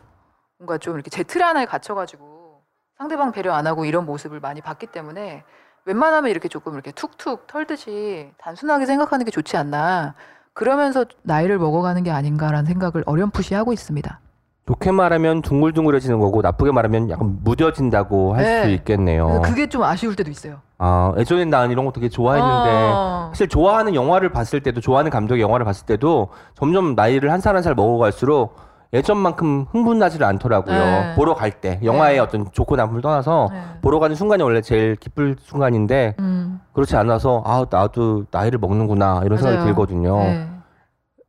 뭔가 좀 이렇게 제 틀 하나에 갇혀가지고 상대방 배려 안 하고 이런 모습을 많이 봤기 때문에 웬만하면 이렇게 조금 이렇게 툭툭 털듯이 단순하게 생각하는 게 좋지 않나. 그러면서 나이를 먹어가는 게 아닌가라는 생각을 어렴풋이 하고 있습니다. 좋게 말하면 둥글둥글해지는 거고 나쁘게 말하면 약간 무뎌진다고 할 네. 수 있겠네요. 그래서 그게 좀 아쉬울 때도 있어요. 아, 예전엔 난 이런 거 되게 좋아했는데 어. 사실 좋아하는 영화를 봤을 때도 좋아하는 감독의 영화를 봤을 때도 점점 나이를 한 살 한 살 먹어갈수록 예전만큼 흥분하지를 않더라고요. 네. 보러 갈 때 영화의 네. 어떤 좋고 나쁨을 떠나서 네. 보러 가는 순간이 원래 제일 기쁠 순간인데 음, 그렇지 않아서 아 나도 나이를 먹는구나 이런 생각이. 들거든요. 네.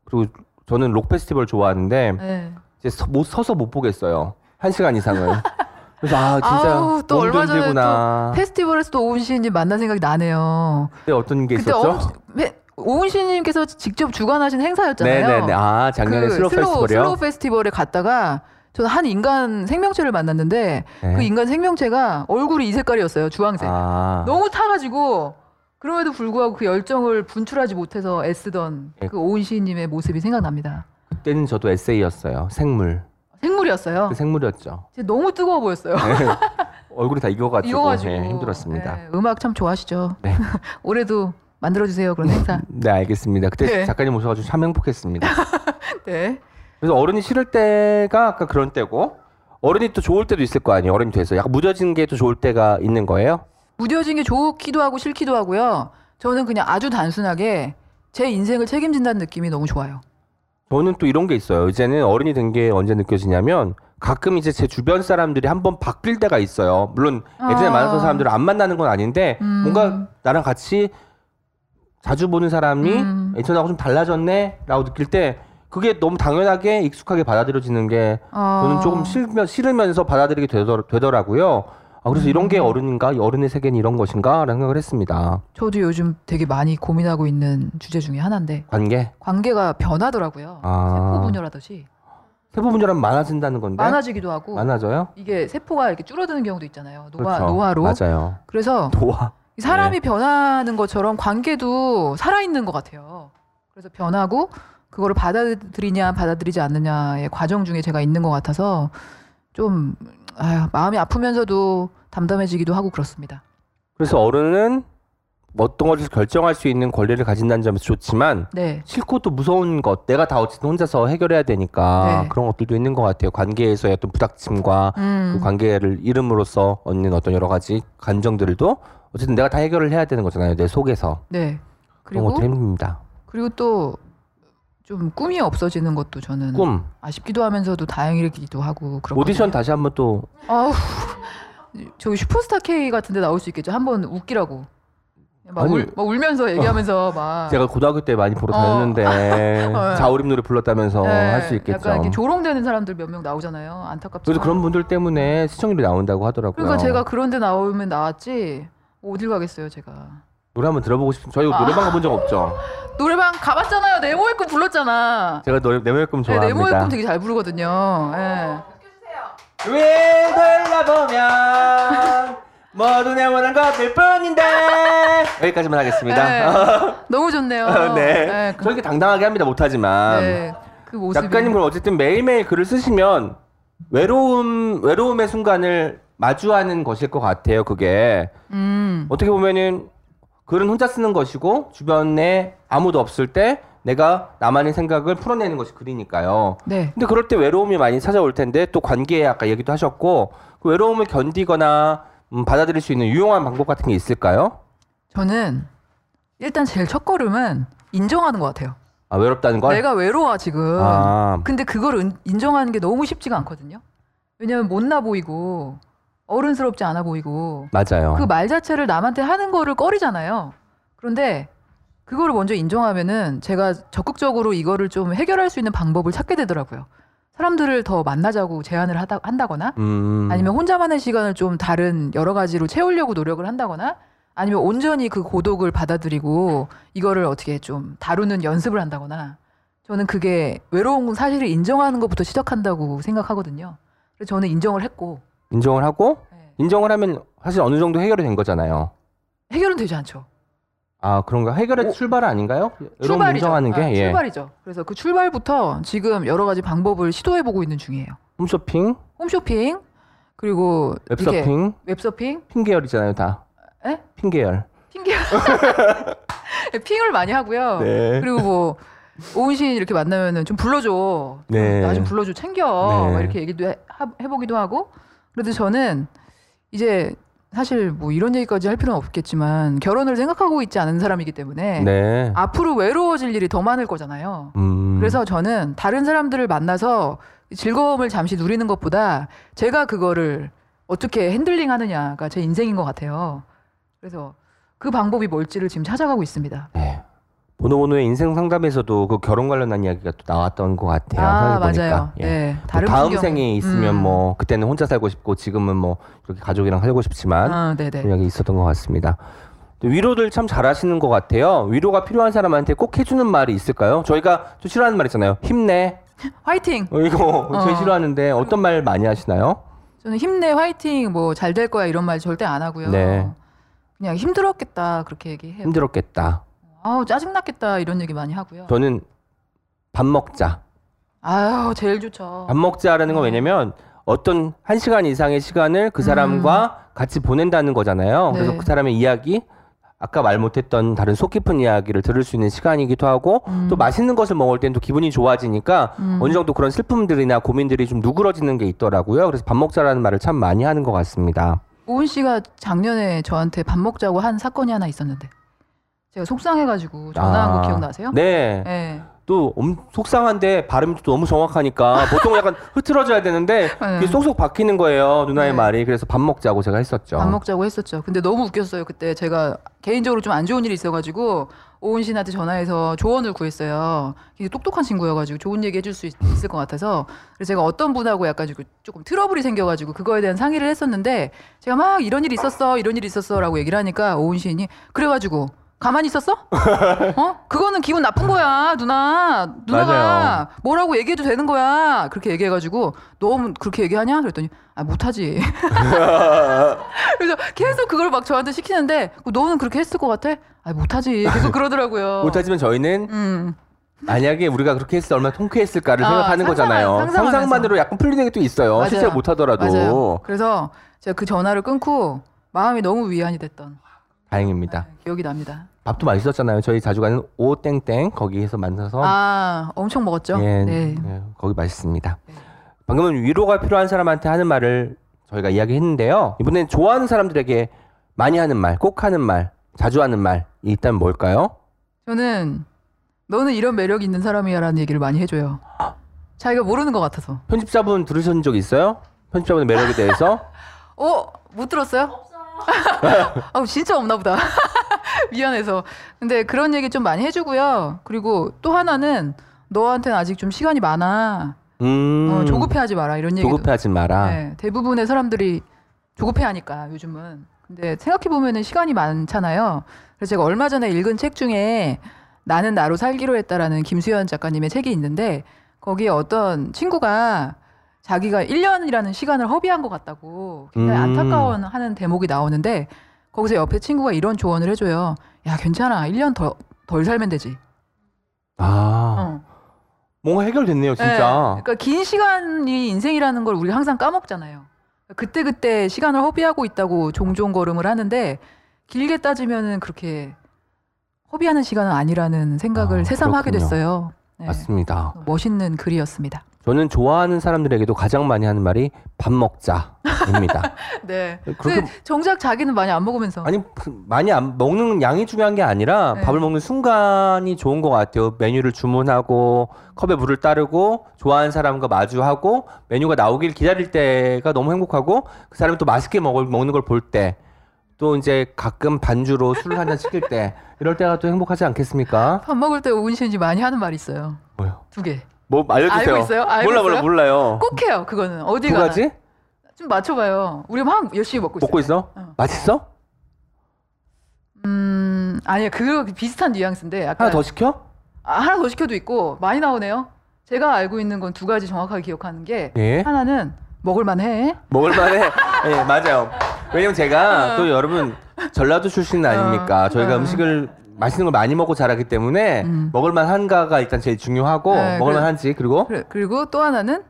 그리고 저는 록 페스티벌 좋아하는데 네. 이제 서, 못 서서 못 보겠어요. 한 시간 이상을. 그래서 아 진짜 아우, 또 얼마 전에 힘들구나. 페스티벌에서도 오은 시인님 만난 생각이 나네요. 그때 어떤 게 있었죠? 엄- 회- 오은 시인님께서 직접 주관하신 행사였잖아요. 네네네. 아 작년에 그 슬로우 페스티벌이요. 슬로우 페스티벌에 갔다가 저는 한 인간 생명체를 만났는데 네. 그 인간 생명체가 얼굴이 이 색깔이었어요. 주황색. 아, 너무 타가지고 그럼에도 불구하고 그 열정을 분출하지 못해서 애쓰던 네. 그 오은 시인님의 모습이 생각납니다. 그때는 저도 에세이였어요. 생물. 생물이었어요. 그 생물이었죠. 너무 뜨거워 보였어요. 얼굴이 다 익어가지고, 네, 힘들었습니다. 네, 음악 참 좋아하시죠. 네. 올해도 만들어주세요 그런 행사. 네 알겠습니다. 그때 네. 작가님 오셔가지고 참 행복했습니다. 네. 그래서 어른이 싫을 때가 아까 그런 때고 어른이 또 좋을 때도 있을 거 아니에요. 어른이 돼서 약간 무뎌진 게 또 좋을 때가 있는 거예요. 무뎌진 게 좋기도 하고 싫기도 하고요. 저는 그냥 아주 단순하게 제 인생을 책임진다는 느낌이 너무 좋아요. 저는 또 이런 게 있어요. 이제는 어른이 된 게 언제 느껴지냐면 가끔 이제 제 주변 사람들이 한번 바뀔 때가 있어요. 물론 예전에 아. 만났던 사람들을 안 만나는 건 아닌데 음. 뭔가 나랑 같이 자주 보는 사람이 음. 예전하고 좀 달라졌네라고 느낄 때 그게 너무 당연하게 익숙하게 받아들여지는 게 저는 어. 조금 싫으면, 싫으면서 받아들이게 되더, 되더라고요. 아, 그래서 이런 게 음. 어른인가? 이 어른의 세계는 이런 것인가? 라는 생각을 했습니다. 저도 요즘 되게 많이 고민하고 있는 주제 중에 하나인데 관계. 관계가 변하더라고요. 아. 세포 분열하듯이 세부 분열하면 많아진다는 건데. 많아지기도 하고 많아져요? 이게 세포가 이렇게 줄어드는 경우도 있잖아요. 노화, 그렇죠. 노화로. 맞아요. 그래서 노화. 이 사람이 네. 변하는 것처럼 관계도 살아있는 것 같아요. 그래서 변하고 그거를 받아들이냐 받아들이지 않느냐의 과정 중에 제가 있는 것 같아서 좀 아유, 마음이 아프면서도 담담해지기도 하고 그렇습니다. 그래서 어른은 어떤 것을 결정할 수 있는 권리를 가진다는 점에서 좋지만 네, 싫고 또 무서운 것 내가 다 어쨌든 혼자서 해결해야 되니까 네. 그런 것들도 있는 것 같아요. 관계에서의 어떤 부닥침과 음, 그 관계를 이름으로써 얻는 어떤 여러 가지 감정들도 어쨌든 내가 다 해결을 해야 되는 거잖아요. 내 속에서 네. 그런 그리고 것도 힘듭니다. 그리고 또 좀 꿈이 없어지는 것도 저는 꿈 아쉽기도 하면서도 다행이기도 하고 그렇거든요. 오디션 다시 한번 또 아우 저기 슈퍼스타 K 같은데 나올 수 있겠죠. 한번 웃기라고. 막, 아니, 울, 막 울면서 얘기하면서 막 제가 고등학교 때 많이 보러 어. 다녔는데 어. 자우림 노래 불렀다면서 네, 할 수 있겠죠. 약간 이렇게 조롱되는 사람들 몇 명 나오잖아요. 안타깝죠. 그래서 그런 분들 때문에 시청률이 나온다고 하더라고요. 그러니까 제가 그런데 나오면 나왔지 어딜 가겠어요 제가. 노래 한번 들어보고 싶은 저희 아. 노래방 가본 적 없죠. 노래방 가봤잖아요. 네모의 꿈 불렀잖아. 제가 노래 네모의 꿈 네, 좋아합니다. 네모의 꿈 되게 잘 부르거든요. 예. 왜 돌아보면 모두 네모난 것들 뿐인데 여기까지만 하겠습니다. 네. 너무 좋네요. 네. 네, 그, 저렇게 당당하게 합니다. 못하지만 네, 그 모습이. 작가님 그럼 어쨌든 매일매일 글을 쓰시면 외로움 외로움의 순간을 마주하는 것일 것 같아요. 그게 음, 어떻게 보면은 글은 혼자 쓰는 것이고 주변에 아무도 없을 때 내가 나만의 생각을 풀어내는 것이 글이니까요. 네. 근데 그럴 때 외로움이 많이 찾아올 텐데 또 관계에 아까 얘기도 하셨고 그 외로움을 견디거나 음, 받아들일 수 있는 유용한 방법 같은 게 있을까요? 저는 일단 제일 첫 걸음은 인정하는 것 같아요. 아 외롭다는 걸? 내가 외로워 지금. 아 근데 그걸 은- 인정하는 게 너무 쉽지가 않거든요. 왜냐면 못나 보이고 어른스럽지 않아 보이고 맞아요. 그 말 자체를 남한테 하는 거를 꺼리잖아요. 그런데 그거를 먼저 인정하면은 제가 적극적으로 이거를 좀 해결할 수 있는 방법을 찾게 되더라고요. 사람들을 더 만나자고 제안을 하다, 한다거나 음, 아니면 혼자만의 시간을 좀 다른 여러 가지로 채우려고 노력을 한다거나 아니면 온전히 그 고독을 받아들이고 이거를 어떻게 좀 다루는 연습을 한다거나 저는 그게 외로운 사실을 인정하는 것부터 시작한다고 생각하거든요. 그래서 저는 인정을 했고 인정을 하고 네. 인정을 하면 사실 어느 정도 해결이 된 거잖아요. 해결은 되지 않죠. 아 그런가 해결의 오. 출발 아닌가요? 출발이죠. 인정하는 게 아, 예. 출발이죠. 그래서 그 출발부터 지금 여러 가지 방법을 시도해 보고 있는 중이에요. 홈쇼핑, 홈쇼핑 그리고 이렇게 웹서핑, 웹서핑, 핑계열이잖아요 다. 에? 핑계열. 핑계 핑을 많이 하고요. 네. 그리고 뭐 오은 씨 이렇게 만나면은 좀 불러줘. 네. 나 좀 불러줘 챙겨. 네. 막 이렇게 얘기도 해, 하- 해보기도 하고. 그래도 저는 이제 사실 뭐 이런 얘기까지 할 필요는 없겠지만 결혼을 생각하고 있지 않은 사람이기 때문에 네. 앞으로 외로워질 일이 더 많을 거잖아요. 음. 그래서 저는 다른 사람들을 만나서 즐거움을 잠시 누리는 것보다 제가 그거를 어떻게 핸들링 하느냐가 제 인생인 것 같아요. 그래서 그 방법이 뭘지를 지금 찾아가고 있습니다. 네. 보노보노의 인생 상담에서도 그 결혼 관련한 이야기가 또 나왔던 것 같아요. 아. 맞아요. 예. 네. 뭐 다른 다음 풍경. 생에 있으면 음. 뭐 그때는 혼자 살고 싶고 지금은 뭐 이렇게 가족이랑 살고 싶지만 아, 네네. 그런 이야기 있었던 것 같습니다. 또 위로들 참 잘하시는 것 같아요. 위로가 필요한 사람한테 꼭 해주는 말이 있을까요? 저희가 좀 싫어하는 말 있잖아요. 힘내. 화이팅. 어, 이거 어. 제일 싫어하는데 어떤 말 많이 하시나요? 저는 힘내, 화이팅, 뭐 잘 될 거야 이런 말 절대 안 하고요. 네. 그냥 힘들었겠다 그렇게 얘기해요. 힘들었겠다. 아우 짜증 났겠다 이런 얘기 많이 하고요. 저는 밥 먹자. 아유 제일 좋죠. 밥 먹자라는 건 왜냐면 어떤 한 시간 이상의 시간을 그 사람과 같이 보낸다는 거잖아요. 그래서 네. 그 사람의 이야기, 아까 말 못했던 다른 속 깊은 이야기를 들을 수 있는 시간이기도 하고 음. 또 맛있는 것을 먹을 땐 또 기분이 좋아지니까 음. 어느 정도 그런 슬픔들이나 고민들이 좀 누그러지는 게 있더라고요. 그래서 밥 먹자라는 말을 참 많이 하는 것 같습니다. 오은 씨가 작년에 저한테 밥 먹자고 한 사건이 하나 있었는데 제가 속상해가지고 전화한 아, 거 기억나세요? 네. 네. 또 엄- 속상한데 발음도 너무 정확하니까 보통 약간 흐트러져야 되는데 네. 그게 쏙쏙 박히는 거예요 누나의 네. 말이 그래서 밥 먹자고 제가 했었죠. 밥 먹자고 했었죠. 근데 너무 웃겼어요. 그때 제가 개인적으로 좀 안 좋은 일이 있어가지고 오은 씨한테 전화해서 조언을 구했어요. 되게 똑똑한 친구여가지고 좋은 얘기 해줄 수 있, 을것 같아서 그래서 제가 어떤 분하고 약간 조금- 트러블이 생겨가지고 그거에 대한 상의를 했었는데 제가 막 이런 일이 있었어, 이런 일이 있었어라고 얘기를 하니까 오은 시인이 그래가지고 가만히 있었어? 어? 그거는 기분 나쁜 거야, 누나. 누나가 맞아요. 뭐라고 얘기해도 되는 거야. 그렇게 얘기해가지고 너무 그렇게 얘기하냐? 그랬더니 아 못하지. 그래서 계속 그걸 막 저한테 시키는데 너는 그렇게 했을 것 같아? 아 못하지. 계속 그러더라고요. 못하지만 저희는 음. 만약에 우리가 그렇게 했을 때 얼마나 통쾌했을까를 아, 생각하는 상상하- 거잖아요. 상상만으로 약간 풀리는 게 또 있어요. 맞아요. 실제로 못하더라도 맞아요. 그래서 제가 그 전화를 끊고 마음이 너무 위안이 됐던 다행입니다. 기억이 납니다. 밥도 맛있었잖아요. 저희 자주 가는 오땡땡 거기에서 만나서 아 엄청 먹었죠. 예, 네. 예, 거기 맛있습니다. 네. 방금은 위로가 필요한 사람한테 하는 말을 저희가 이야기했는데요. 이번엔 좋아하는 사람들에게 많이 하는 말, 꼭 하는 말, 자주 하는 말이 있다면 뭘까요? 저는 너는 이런 매력 있는 사람이야라는 얘기를 많이 해줘요. 자기가 모르는 것 같아서. 편집자분 들으신 적 있어요? 편집자분의 매력에 대해서? 어? 못 들었어요? 아, 진짜 없나 보다. 미안해서. 근데 그런 얘기 좀 많이 해주고요. 그리고 또 하나는 너한테는 아직 좀 시간이 많아. 음. 어, 조급해하지 마라 이런 얘기도. 조급해하지 마라. 네, 대부분의 사람들이 조급해하니까 요즘은. 근데 생각해 보면은 시간이 많잖아요. 그래서 제가 얼마 전에 읽은 책 중에 나는 나로 살기로 했다라는 김수현 작가님의 책이 있는데 거기에 어떤 친구가 자기가 1년이라는 시간을 허비한 것 같다고 굉장히 음. 안타까워하는 대목이 나오는데 거기서 옆에 친구가 이런 조언을 해줘요. 야 괜찮아, 1년 더 덜 살면 되지. 아, 어. 뭔가 해결됐네요, 네, 진짜. 그러니까 긴 시간이 인생이라는 걸 우리가 항상 까먹잖아요. 그때 그때 시간을 허비하고 있다고 종종 걸음을 하는데 길게 따지면은 그렇게 허비하는 시간은 아니라는 생각을 아, 새삼하게 그렇군요. 됐어요. 네. 맞습니다. 멋있는 글이었습니다. 저는 좋아하는 사람들에게도 가장 많이 하는 말이 밥 먹자입니다. 네. 그렇게 그 정작 자기는 많이 안 먹으면서. 아니 그, 많이 안 먹는 양이 중요한 게 아니라 네. 밥을 먹는 순간이 좋은 것 같아요. 메뉴를 주문하고 컵에 물을 따르고 좋아하는 사람과 마주하고 메뉴가 나오길 기다릴 때가 너무 행복하고 그 사람이 또 맛있게 먹을, 먹는 걸 볼 때 또 이제 가끔 반주로 술을 한잔 시킬 때 이럴 때가 또 행복하지 않겠습니까? 밥 먹을 때 오은신이 많이 하는 말이 있어요. 뭐요? 두 개. 뭐 알려주세요. 알고 있어요? 알고 몰라 몰라 있어요? 몰라요. 꼭 해요. 그거는 어디 두. 가지 좀 맞춰봐요. 우리 막 열심히 먹고 있어요. 먹고 있어? 어. 맛있어? 음 아니야 그거 비슷한 뉘앙스인데 약간 하나 더 시켜? 아, 하나 더 시켜도 있고 많이 나오네요. 제가 알고 있는 건 두 가지 정확하게 기억하는 게 예. 하나는 먹을만해. 먹을만해. 예, 맞아요. 왜냐면 제가 어. 또 여러분 전라도 출신 아닙니까? 어. 저희가 어. 음식을 맛있는 걸 많이 먹고 자라기 때문에 음. 먹을만 한가가 일단 제일 중요하고 네, 먹을만 한지 그리고 그래- 그리고 또 하나는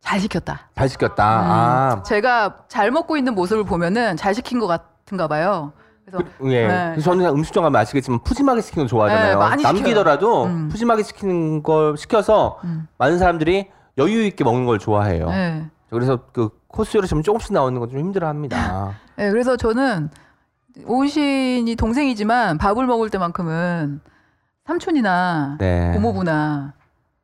잘 시켰다. 잘 시켰다. 음, 아, 제가 잘 먹고 있는 모습을 보면은 잘 시킨 것 같은가 봐요. 그래서 예. 네. 그래서 저는 음식점 가면 아시겠지만 푸짐하게 시키는 거 좋아하잖아요. 네. 남기더라도 음. 푸짐하게 시키는 걸 시켜서 음, 많은 사람들이 여유 있게 먹는 걸 좋아해요. 네. 그래서 그 코스 요리 좀 조금씩 나오는 건 좀 힘들어합니다. 네, 그래서 저는 오은신이 동생이지만 밥을 먹을 때만큼은 삼촌이나 네. 고모부나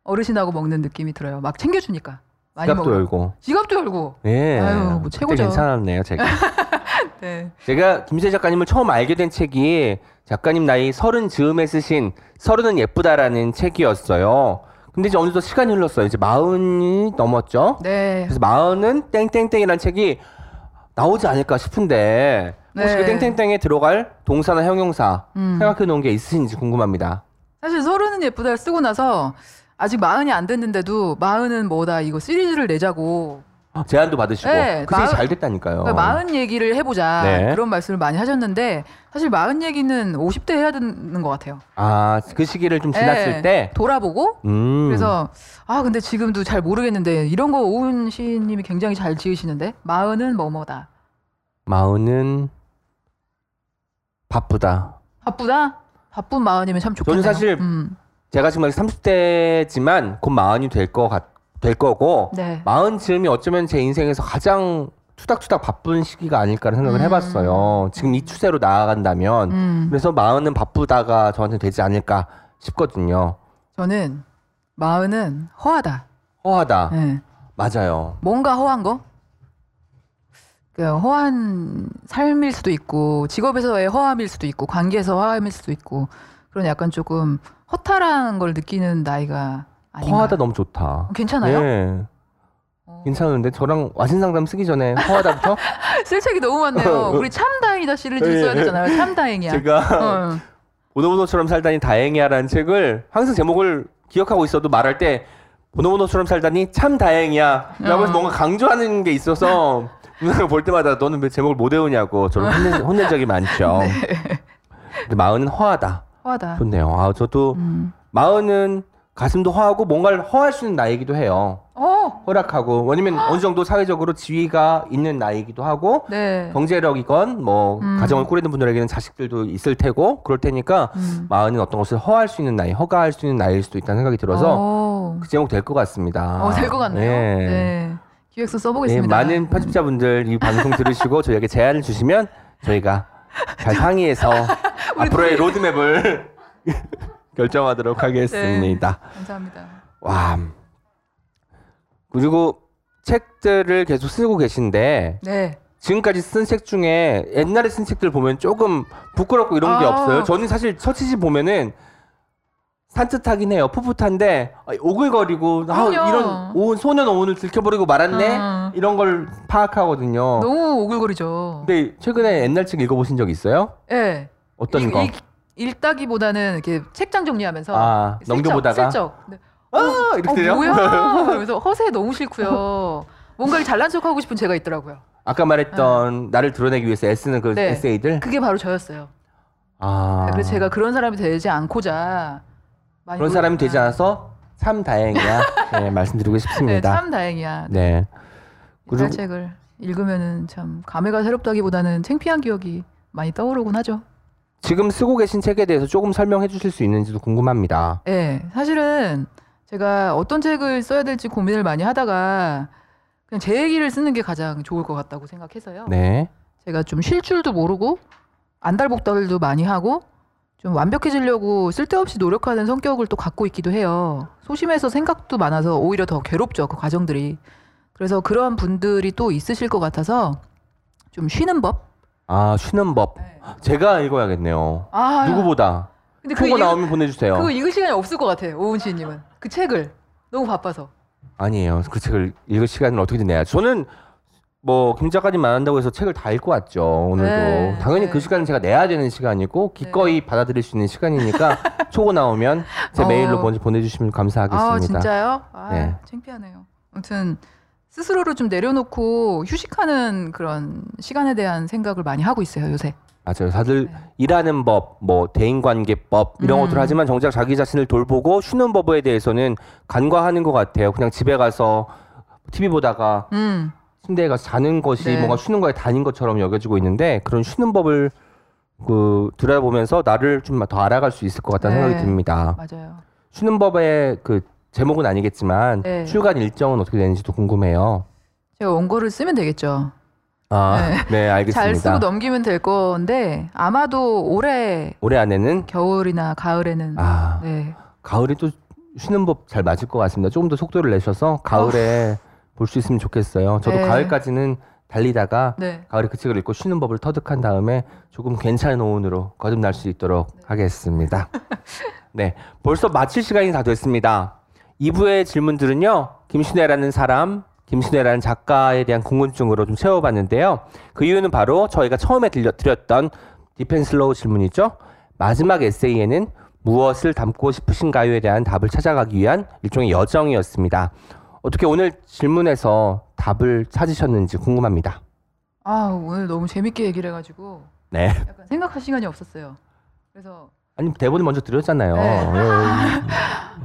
어르신하고 먹는 느낌이 들어요. 막 챙겨주니까 많이 지갑도 먹어요. 열고. 지갑도 열고. 예. 아유, 뭐 최고죠. 괜찮았네요, 제가. 네. 제가 김세 작가님을 처음 알게 된 책이 작가님 나이 서른 즈음에 쓰신 서른은 예쁘다라는 책이었어요. 근데 이제 어느덧 시간이 흘렀어요. 이제 마흔이 넘었죠. 네. 그래서 마흔은 땡땡땡이라는 책이 나오지 않을까 싶은데 혹시 네. 그 땡땡땡에 들어갈 동사나 형용사 음. 생각해 놓은 게 있으신지 궁금합니다. 사실 서른은 예쁘다를 쓰고 나서 아직 마흔이 안 됐는데도 마흔은 뭐다 이거 시리즈를 내자고 제안도 받으시고 네, 그 책이 마흔- 잘 됐다니까요. 그러니까 마흔 얘기를 해보자 네. 그런 말씀을 많이 하셨는데 사실 마흔 얘기는 50대 해야 되는 것 같아요. 아, 그 시기를 좀 지났을 네. 때 돌아보고 음. 그래서 아 근데 지금도 잘 모르겠는데 이런 거 오은 시인님이 굉장히 잘 지으시는데 마흔은 뭐뭐다 마흔은 바쁘다. 바쁘다 바쁜 마흔이면 참 좋겠네요. 저는 사실 음, 제가 지금 30대지만 곧 마흔이 될거 같, 될 거고 네. 마흔 즈음이 어쩌면 제 인생에서 가장 투닥투닥 바쁜 시기가 아닐까라는 생각을 음. 해봤어요. 지금 이 추세로 나아간다면 음, 그래서 마흔은 바쁘다가 저한테 되지 않을까 싶거든요. 저는 마흔은 허하다. 허하다. 네. 맞아요. 뭔가 허한 거? 그 허한 삶일 수도 있고 직업에서의 허함일 수도 있고 관계에서 허함일 수도 있고 그런 약간 조금 허탈한 걸 느끼는 나이가 아닌가. 허하다 너무 좋다. 괜찮아요? 네. 어. 괜찮은데 저랑 와신 상담 쓰기 전에 허하다부터 쓸 책이 너무 많네요. 우리 참 다행이다 시리즈 써야 되잖아요. 참 다행이야. 제가 어. 보노보노처럼 살다니 다행이야라는 책을 항상 제목을 기억하고 있어도 말할 때 보노보노처럼 살다니 참 다행이야 라고 해서 어. 뭔가 강조하는 게 있어서 누나가 볼 때마다 너는 왜 제목을 못 외우냐고 저를 혼낸, 혼낸 적이 많죠 네. 근데 마흔은 허하다 허하다. 좋네요 아 저도 음. 마흔은 가슴도 허하고 뭔가를 허할 수 있는 나이기도 해요 어. 허락하고 왜냐면 어느 정도 사회적으로 지위가 있는 나이기도 하고 네. 경제력이건 뭐 음. 가정을 꾸리는 분들에게는 자식들도 있을 테고 그럴 테니까 음. 마흔은 어떤 것을 허할 수 있는 나이, 허가할 수 있는 나이일 수도 있다는 생각이 들어서 어, 그 제목 될 것 같습니다. 어, 될 것 같네요. 예. 네. 기획서 예, 써보겠습니다. 많은 편집자분들 이 방송 들으시고 저희에게 제안을 주시면 저희가 잘 상의해서 앞으로의 로드맵을 결정하도록 하겠습니다. 감사합니다. 와. 그리고 책들을 계속 쓰고 계신데 네. 지금까지 쓴 책 중에 옛날에 쓴 책들 보면 조금 부끄럽고 이런 게 아. 없어요. 저는 사실 서치지 보면은 산뜻하긴 해요. 풋풋한데 아, 오글거리고 아. 이런 오, 소년 오은을 들켜버리고 말았네 음. 이런 걸 파악하거든요. 너무 오글거리죠. 근데 최근에 옛날 책 읽어보신 적 있어요? 네. 어떤 읽- 거? 읽- 읽다기보다는 이렇게 책장 정리하면서 아 슬쩍, 넘겨보다가 슬쩍. 네. 아 이렇게 어, 돼요? 뭐야? 그래서 허세 너무 싫고요. 뭔가 잘난 척 하고 싶은 제가 있더라고요. 아까 말했던 나를 드러내기 위해서 애쓰는 그 네. 에세이들. 그게 바로 저였어요. 아 그래서 제가 그런 사람이 되지 않고자 그런 사람이 되지. 않아서 참 다행이야. 네, 말씀드리고 네, 싶습니다. 참 다행이야. 네. 그리고 책을 읽으면은 참 감회가 새롭다기보다는 창피한 기억이 많이 떠오르곤 하죠. 지금 쓰고 계신 책에 대해서 조금 설명해 주실 수 있는지도 궁금합니다. 네, 사실은 제가 어떤 책을 써야 될지 고민을 많이 하다가 그냥 제 얘기를 쓰는 게 가장 좋을 것 같다고 생각해서요. 네. 제가 좀 쉴 줄도 모르고 안달복달도 많이 하고 좀 완벽해지려고 쓸데없이 노력하는 성격을 또 갖고 있기도 해요. 소심해서 생각도 많아서 오히려 더 괴롭죠 그 과정들이. 그래서 그런 분들이 또 있으실 것 같아서 좀 쉬는 법. 아, 쉬는 법. 제가 읽어야겠네요. 아 누구보다. 근데 그거, 읽, 나오면 보내주세요. 그거 읽을 시간이 없을 것 같아요 오은 씨님은 그 책을 너무 바빠서. 아니에요. 그 책을 읽을 시간을 어떻게든 내야죠. 저는 뭐 김 작가님 만난다고 해서 책을 다 읽고 왔죠. 오늘도 네, 당연히 네. 그 시간은 제가 내야 되는 시간이고 기꺼이 받아들일 수 있는 시간이니까 초고 나오면 제 어. 메일로 먼저 보내주시면 감사하겠습니다. 아 진짜요? 아 네. 창피하네요. 아무튼 스스로를 좀 내려놓고 휴식하는 그런 시간에 대한 생각을 많이 하고 있어요 요새. 맞아요. 다들 네. 일하는 법, 뭐 대인관계법 이런 음. 것들 하지만 정작 자기 자신을 돌보고 쉬는 법에 대해서는 간과하는 것 같아요. 그냥 집에 가서 TV 보다가 음. 침대에 가서 자는 것이 네. 뭔가 쉬는 거에 단인 것처럼 여겨지고 있는데 그런 쉬는 법을 그 들여다보면서 나를 좀 더 알아갈 수 있을 것 같다는 네. 생각이 듭니다. 맞아요. 쉬는 법의 그 제목은 아니겠지만 네. 출간 일정은 어떻게 되는지도 궁금해요. 제가 원고를 쓰면 되겠죠. 아, 네, 알겠습니다. 잘 쓰고 넘기면 될 건데 아마도 올해 올해 안에는 겨울이나 가을에는 아 네. 가을에 또 쉬는 법 잘 맞을 것 같습니다. 조금 더 속도를 내셔서 가을에 볼수 있으면 좋겠어요. 저도 네. 가을까지는 달리다가 네. 가을에 그 책을 읽고 쉬는 법을 터득한 다음에 조금 괜찮은 오은으로 거듭날 수 있도록 하겠습니다. 네, 벌써 마칠 시간이 다 됐습니다. 2부의 질문들은요, 김신회라는 사람, 김신회라는 작가에 대한 궁금증으로 좀 채워봤는데요. 그 이유는 바로 저희가 처음에 들려, 드렸던 deep and slow 질문이죠. 마지막 에세이에는 무엇을 담고 싶으신가요에 대한 답을 찾아가기 위한 일종의 여정이었습니다. 어떻게 오늘 질문에서 답을 찾으셨는지 궁금합니다. 아 오늘 너무 재밌게 얘기를 해가지고 네. 약간 생각할 시간이 없었어요. 그래서 아니 대본을 먼저 드렸잖아요. 네.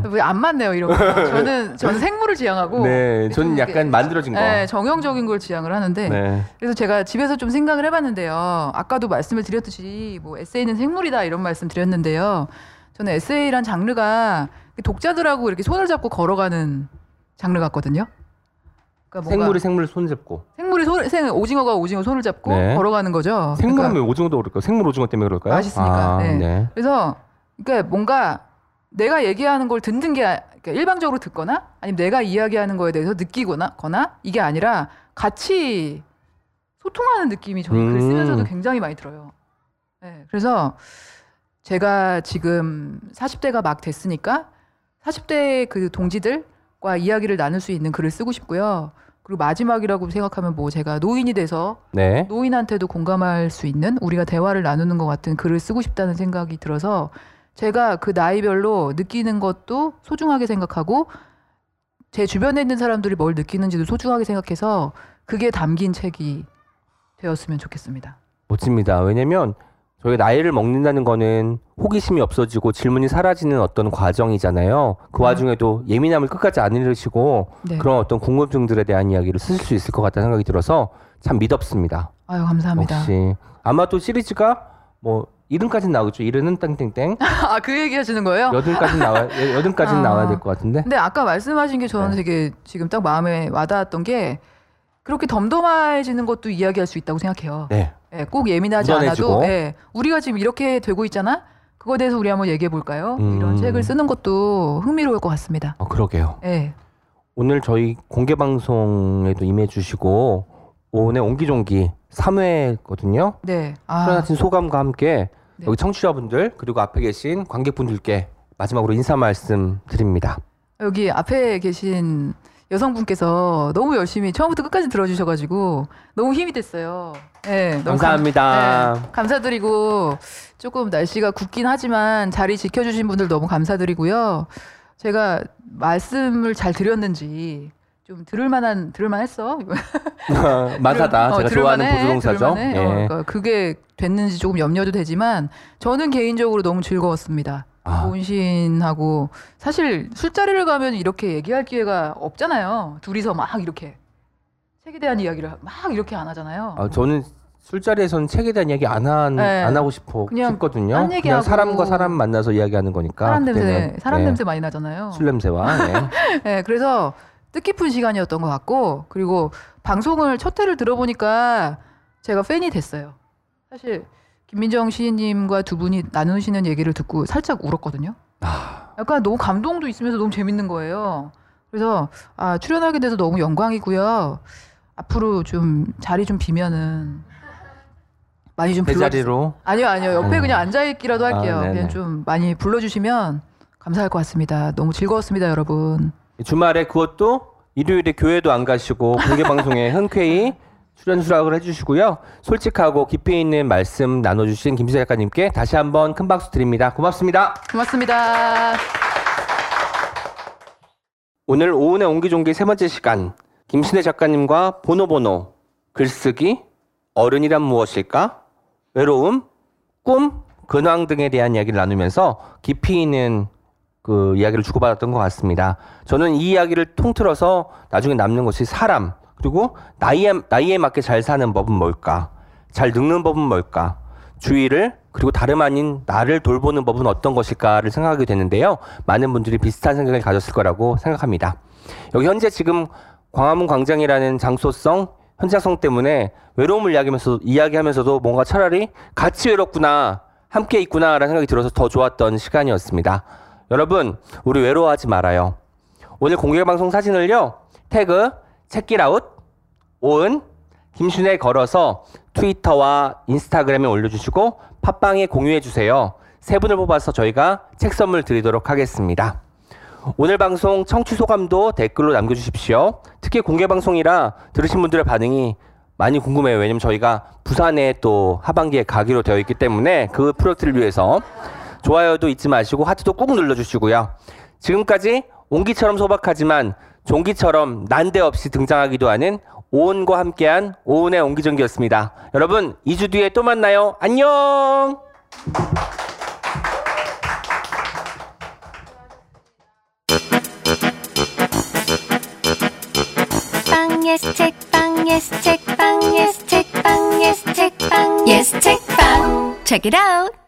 왜안 맞네요 이런 거. 저는 저는 생물을 지향하고 네, 저는 좀 약간 만들어진 거. 네, 정형적인 걸 지향을 하는데 네. 그래서 제가 집에서 좀 생각을 해봤는데요. 아까도 말씀을 드렸듯이 뭐 에세이는 생물이다 이런 말씀 드렸는데요. 저는 에세이란 장르가 독자들하고 이렇게 손을 잡고 걸어가는 장르 같거든요. 그러니까 생물이 생물 손 잡고. 생물이 손, 생, 오징어가 오징어 손을 잡고 네. 걸어가는 거죠. 생물은 그러니까 왜 오징어도 그럴까요? 생물 오징어 때문에 그럴까요? 맛있으니까. 아, 네. 네. 그래서 그러니까 뭔가 내가 얘기하는 걸 듣는 게 아- 그러니까 일방적으로 듣거나 아니면 내가 이야기하는 거에 대해서 느끼거나 거나 이게 아니라 같이 소통하는 느낌이 저는 글 음. 쓰면서도 굉장히 많이 들어요. 네, 그래서 제가 지금 40대가 막 됐으니까 40대 그 동지들과 이야기를 나눌 수 있는 글을 쓰고 싶고요. 그리고 마지막이라고 생각하면 뭐 제가 노인이 돼서 네. 노인한테도 공감할 수 있는 우리가 대화를 나누는 것 같은 글을 쓰고 싶다는 생각이 들어서 제가 그 나이별로 느끼는 것도 소중하게 생각하고 제 주변에 있는 사람들이 뭘 느끼는지도 소중하게 생각해서 그게 담긴 책이 되었으면 좋겠습니다. 멋집니다. 왜냐면 저희가 나이를 먹는다는 거는 호기심이 없어지고 질문이 사라지는 어떤 과정이잖아요. 그 네. 와중에도 예민함을 끝까지 안 잃으시고 네. 그런 어떤 궁금증들에 대한 이야기를 쓰실 수 있을 것 같다는 생각이 들어서 참 믿었습니다. 아유 감사합니다. 역시 아마 또 시리즈가 뭐 이름까지 나오겠죠. 이름은 땡땡땡. 아 그 얘기 하시는 거예요? 여든까지 나와 여든까지는 아. 나와야 될 것 같은데. 근데 아까 말씀하신 게 저는 네. 되게 지금 딱 마음에 와닿았던 게 그렇게 덤덤해지는 것도 이야기할 수 있다고 생각해요. 네. 예, 꼭 예민하지 무던해지고. 않아도 예, 우리가 지금 이렇게 되고 있잖아. 그거에 대해서 우리 한번 얘기해 볼까요? 음. 이런 책을 쓰는 것도 흥미로울 것 같습니다. 어, 그러게요. 네. 오늘 저희 공개 방송에도 임해 주시고 오늘 옹기종기 3회거든요. 네. 아, 출연하신 소감과 함께 네. 여기 청취자분들 그리고 앞에 계신 관객분들께 마지막으로 인사 말씀 드립니다. 여기 앞에 계신 여성분께서 너무 열심히 처음부터 끝까지 들어주셔가지고 너무 힘이 됐어요. 네, 감사합니다. 감, 네, 감사드리고 조금 날씨가 굽긴 하지만 자리 지켜주신 분들 너무 감사드리고요. 제가 말씀을 잘 드렸는지 좀 들을 만한 들을 만했어. 마사다. 어, 제가 좋아하는. 들을만해. 어, 예. 그러니까 그게 됐는지 조금 염려도 되지만 저는 개인적으로 너무 즐거웠습니다. 아. 고은신하고 사실 술자리를 가면 이렇게 얘기할 기회가 없잖아요. 둘이서 막 이렇게 책에 대한 이야기를 막 이렇게 안 하잖아요. 아, 저는 술자리에서는 책에 대한 이야기 안, 한, 네. 안 하고 싶어 그냥 싶거든요. 딴 그냥 사람과 사람 만나서 이야기하는 거니까. 사람 냄새, 그때는, 사람 예, 냄새 많이 나잖아요. 술 냄새와. 예. 네, 그래서 뜻깊은 시간이었던 것 같고 그리고 방송을 첫 회를 들어보니까 제가 팬이 됐어요. 사실 김민정 시인님과 두 분이 나누시는 얘기를 듣고 살짝 울었거든요. 아, 약간 너무 감동도 있으면서 너무 재밌는 거예요. 그래서 아, 출연하게 돼서 너무 영광이고요. 앞으로 좀 자리 좀 비면은 많이 좀제 불러 자리로 아니요, 아니요. 옆에 음. 그냥 앉아 있기라도 할게요. 아. 그냥 좀 많이 불러주시면 감사할 것 같습니다. 너무 즐거웠습니다, 여러분. 주말에 그것도 일요일에 교회도 안 가시고 공개 방송에 흔쾌히 출연 수락을 해주시고요. 솔직하고 깊이 있는 말씀 나눠주신 김수재 작가님께 다시 한번 큰 박수 드립니다. 고맙습니다. 고맙습니다. 오늘 오은의 옹기종기 세 번째 시간 김신혜 작가님과 보노보노 글쓰기 어른이란 무엇일까 외로움 꿈 근황 등에 대한 이야기를 나누면서 깊이 있는 그 이야기를 주고받았던 것 같습니다. 저는 이 이야기를 통틀어서 나중에 남는 것이 사람 그리고 나이에 나이에 맞게 잘 사는 법은 뭘까 잘 늙는 법은 뭘까 주위를 그리고 다름 아닌 나를 돌보는 법은 어떤 것일까를 생각하게 되는데요. 많은 분들이 비슷한 생각을 가졌을 거라고 생각합니다. 여기 현재 지금 광화문 광장이라는 장소성 현장성 때문에 외로움을 이야기하면서 이야기하면서도 뭔가 차라리 같이 외롭구나 함께 있구나라는 생각이 들어서 더 좋았던 시간이었습니다. 여러분 우리 외로워하지 말아요. 오늘 공개 방송 사진을요 태그 체키라웃 오은 김순애 걸어서 트위터와 인스타그램에 올려주시고 팟빵에 공유해 주세요. 세 분을 뽑아서 저희가 책 선물 드리도록 하겠습니다. 오늘 방송 청취 소감도 댓글로 남겨주십시오. 특히 공개 방송이라 들으신 분들의 반응이 많이 궁금해요. 왜냐면 저희가 부산에 또 하반기에 가기로 되어 있기 때문에 그 프로젝트를 위해서 좋아요도 잊지 마시고 하트도 꾹 눌러주시고요. 지금까지 옹기처럼 소박하지만 종기처럼 난데없이 등장하기도 하는 오은과 함께한 오은의 옹기종기였습니다. 여러분 2주 뒤에 또 만나요. 안녕. 빵 예스 책빵 예스 책빵 예스 책빵 예스 책빵 예스 책빵 Check it out